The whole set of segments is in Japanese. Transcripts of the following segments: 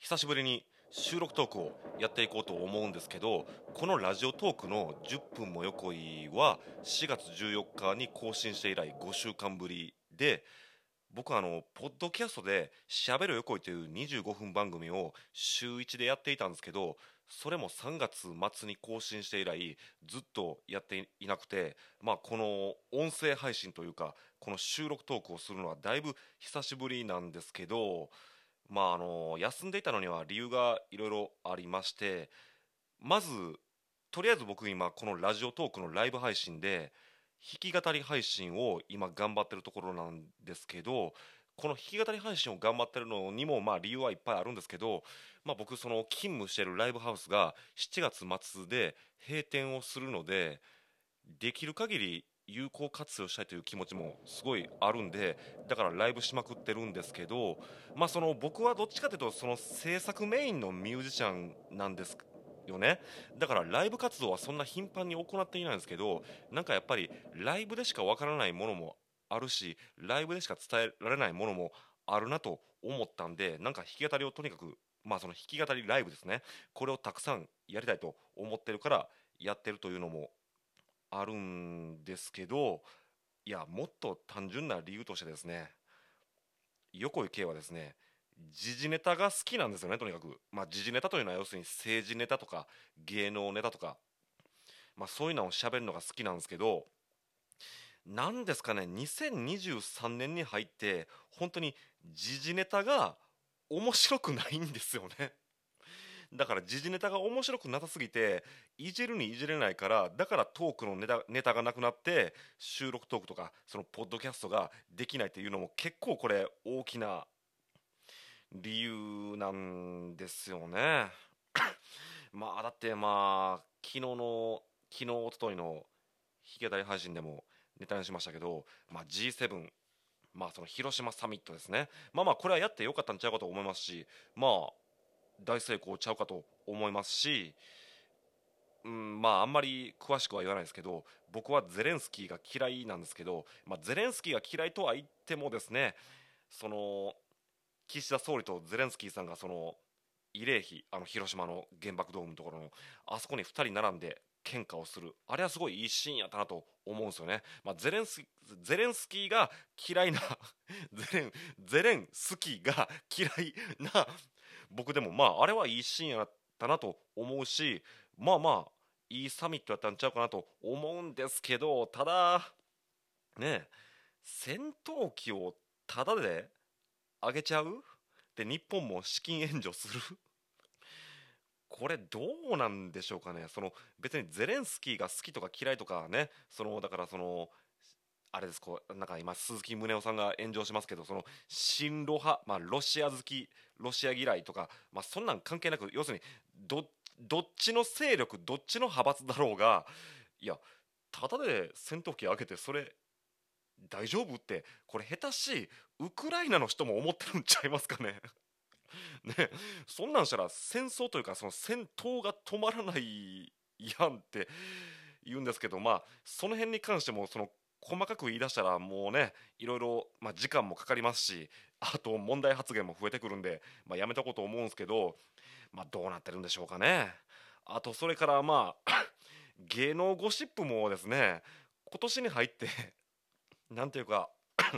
久しぶりに収録トークをやっていこうと思うんですけどこのラジオトークの10分も横井は4月14日に更新して以来5週間ぶりで僕はあのポッドキャストで「しゃべる横井」という25分番組を週1でやっていたんですけどそれも3月末に更新して以来ずっとやっていなくて、まあ、この音声配信というかこの収録トークをするのはだいぶ久しぶりなんですけどまああの休んでいたのには理由がいろいろありましてまずとりあえず僕今このラジオトークのライブ配信で弾き語り配信を今頑張ってるところなんですけどこの弾き語り配信を頑張ってるのにもまあ理由はいっぱいあるんですけど、まあ、僕その勤務してるライブハウスが7月末で閉店をするのでできる限り有効活用したいという気持ちもすごいあるんでだからライブしまくってるんですけど、まあ、その僕はどっちかというとその制作メインのミュージシャンなんですよね。だからライブ活動はそんな頻繁に行っていないんですけどなんかやっぱりライブでしかわからないものもあるしライブでしか伝えられないものもあるなと思ったんでなんか弾き語りをとにかくまあその弾き語りライブですね。これをたくさんやりたいと思ってるからやってるというのもあるんですけどいやもっと単純な理由としてですね横井圭はですね時事ネタが好きなんですよねとにかく。まあ時事ネタというのは要するに政治ネタとか芸能ネタとかまあそういうのを喋るのが好きなんですけど何ですかね2023年に入って本当に時事ネタが面白くないんですよね。だから時事ネタが面白くなさすぎていじるにいじれないからだからトークのネタネタがなくなって収録トークとかそのポッドキャストができないっていうのも結構これ大きな理由なんですよね。まあだってまあ昨日の昨日おとといの弾き語り配信でもネタにしましたけど、まあ、G7 まあその広島サミットですね。まあまあこれはやってよかったんちゃうかと思いますしまあ大成功ちゃうかと思いますし、うん、まああんまり詳しくは言わないですけど僕はゼレンスキーが嫌いなんですけど、まあ、ゼレンスキーが嫌いとは言ってもですねその岸田総理とゼレンスキーさんがその慰霊碑あの広島の原爆ドームのところのあそこに2人並んで喧嘩をする。あれはすごいいいシーンやったなと思うんですよね、まあ、ゼレンスゼレンスキーが嫌いな ゼレンゼレンスキーが嫌いな僕でもまああれはいいシーンやったなと思うしまあまあいいサミットやったんちゃうかなと思うんですけどただね戦闘機をタダであげちゃう？で日本も資金援助する？これどうなんでしょうかね。その別にゼレンスキーが好きとか嫌いとかねそのだからそのあれです。こうなんか今鈴木宗男さんが炎上しますけどその親ロ派、まあ、ロシア好きロシア嫌いとか、まあ、そんなん関係なく要するにどどっちの勢力どっちの派閥だろうがいやただで戦闘機上げてそれ大丈夫ってこれ下手しいウクライナの人も思ってるんちゃいますかね。ねそんなんしたら戦争というかその戦闘が止まらないやんって言うんですけどまあその辺に関してもその細かく言い出したらもうねいろいろ、まあ、時間もかかりますしあと問題発言も増えてくるんで、まあ、やめとこうと思うんですけど、まあ、どうなってるんでしょうかね。あとそれからまあ 芸能ゴシップもですね今年に入って なんていうか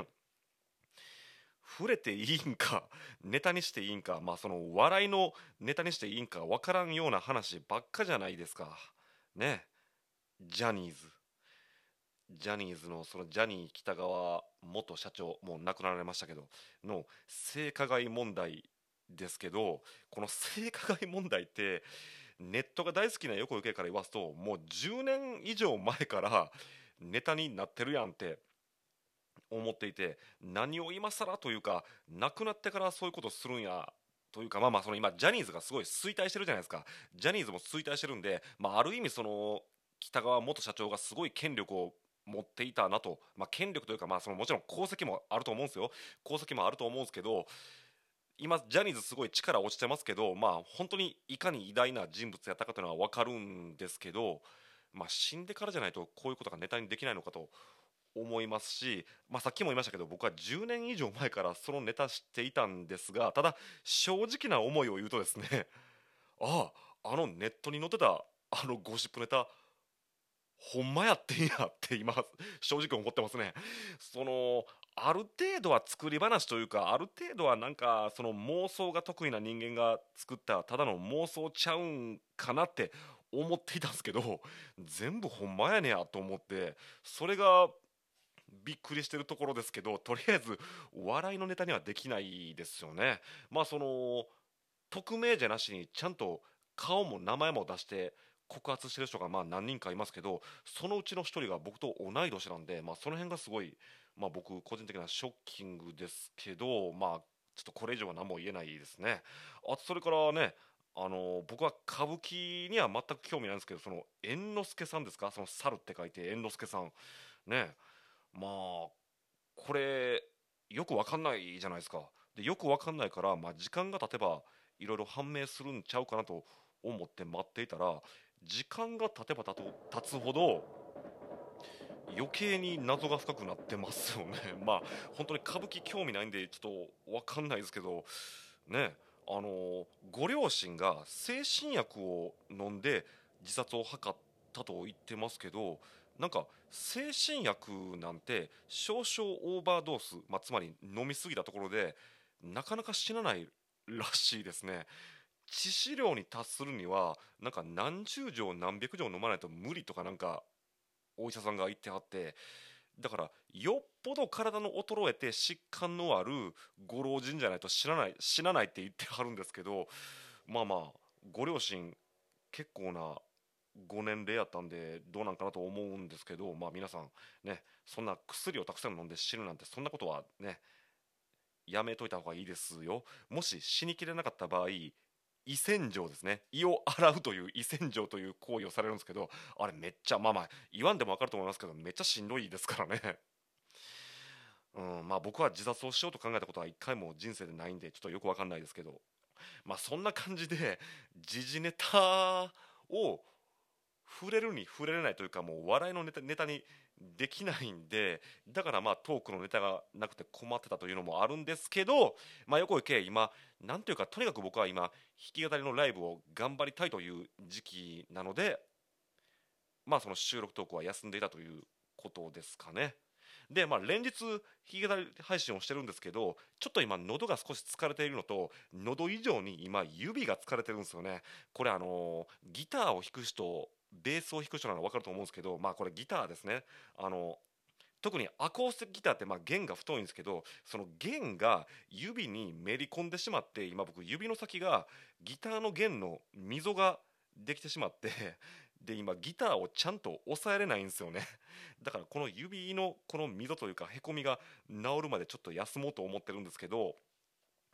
触れていいんかネタにしていいんかまあその笑いのネタにしていいんか分からんような話ばっかじゃないですか。ね。ジャニーズ。ジャニーズのそのジャニー喜多川元社長もう亡くなられましたけどの性加害問題ですけどこの性加害問題ってネットが大好きな横受けから言わすともう10年以上前からネタになってるやんって思っていて何を今更というか亡くなってからそういうことするんやというかまあまあその今ジャニーズがすごい衰退してるじゃないですか。ジャニーズも衰退してるんで、まあ、ある意味その北川元社長がすごい権力を持っていたなと、まあ、権力というか、まあ、そのもちろん功績もあると思うんですよ。功績もあると思うんですけど今ジャニーズすごい力落ちてますけどまあ本当にいかに偉大な人物やったかというのは分かるんですけど、まあ、死んでからじゃないとこういうことがネタにできないのかと思いますし、まあ、さっきも言いましたけど僕は10年以上前からそのネタ知っていたんですがただ正直な思いを言うとですね あああのネットに載ってたあのゴシップネタほんまやってんやって今正直思ってますね。そのある程度は作り話というかある程度はなんかその妄想が得意な人間が作ったただの妄想ちゃうんかなって思っていたんですけど全部ほんまやねやと思ってそれがびっくりしてるところですけどとりあえず笑いのネタにはできないですよね。まあその匿名じゃなしにちゃんと顔も名前も出して告発してる人がまあ何人かいますけどそのうちの1人が僕と同い年なんで、まあ、その辺がすごい、まあ、僕個人的なショッキングですけどまあちょっとこれ以上は何も言えないですね。あとそれからねあの僕は歌舞伎には全く興味ないんですけどその猿之助さんですか？その猿って書いて猿之助さん。ね。まあこれよくわかんないじゃないですか。でよくわかんないから、まあ、時間が経てばいろいろ判明するんちゃうかなと思って待っていたら時間が経てば経つほど余計に謎が深くなってますよね。まあ本当に歌舞伎興味ないんでちょっと分かんないですけどねあのご両親が精神薬を飲んで自殺を図ったと言ってますけどなんか精神薬なんて少々オーバードース、まあ、つまり飲み過ぎたところでなかなか死なないらしいですね。致死量に達するにはなんか何十錠何百錠飲まないと無理とかなんかお医者さんが言ってはって。だからよっぽど体の衰えて疾患のあるご老人じゃないと死なない死なないって言ってはるんですけどまあまあご両親結構なご年齢やったんでどうなんかなと思うんですけどまあ皆さんねそんな薬をたくさん飲んで死ぬなんてそんなことはねやめといた方がいいですよ。もし死にきれなかった場合胃洗浄ですね。胃を洗うという胃洗浄という行為をされるんですけどあれめっちゃまあまあ言わんでも分かると思いますけどめっちゃしんどいですからね。うんまあ僕は自殺をしようと考えたことは一回も人生でないんでちょっとよく分かんないですけど。まあそんな感じで時事ネタを触れるに触れれないというかもう笑いのネタネタにできないんでだからまあトークのネタがなくて困ってたというのもあるんですけど、まあ、横井圭今なんというかとにかく僕は今弾き語りのライブを頑張りたいという時期なのでまあその収録トークは休んでいたということですかね。でまあ連日弾き語り配信をしてるんですけどちょっと今喉が少し疲れているのと喉以上に今指が疲れてるんですよねこれあのギターを弾く人ベースを弾く人なら分かると思うんですけどまあこれギターですね。あの特にアコースティックギターってまあ弦が太いんですけどその弦が指にめり込んでしまって今僕指の先がギターの弦の溝ができてしまって で今ギターをちゃんと押さえれないんですよね。だからこの指のこの溝というかへこみが治るまでちょっと休もうと思ってるんですけど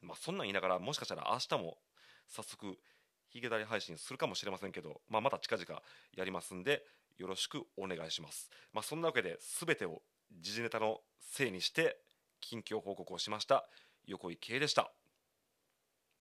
まあそんなん言いながらもしかしたら明日も早速ヒゲダリ配信するかもしれませんけど、まあ、また近々やりますんでよろしくお願いします。まあ、そんなわけで全てを時事ネタのせいにして近況報告をしました横井圭でした。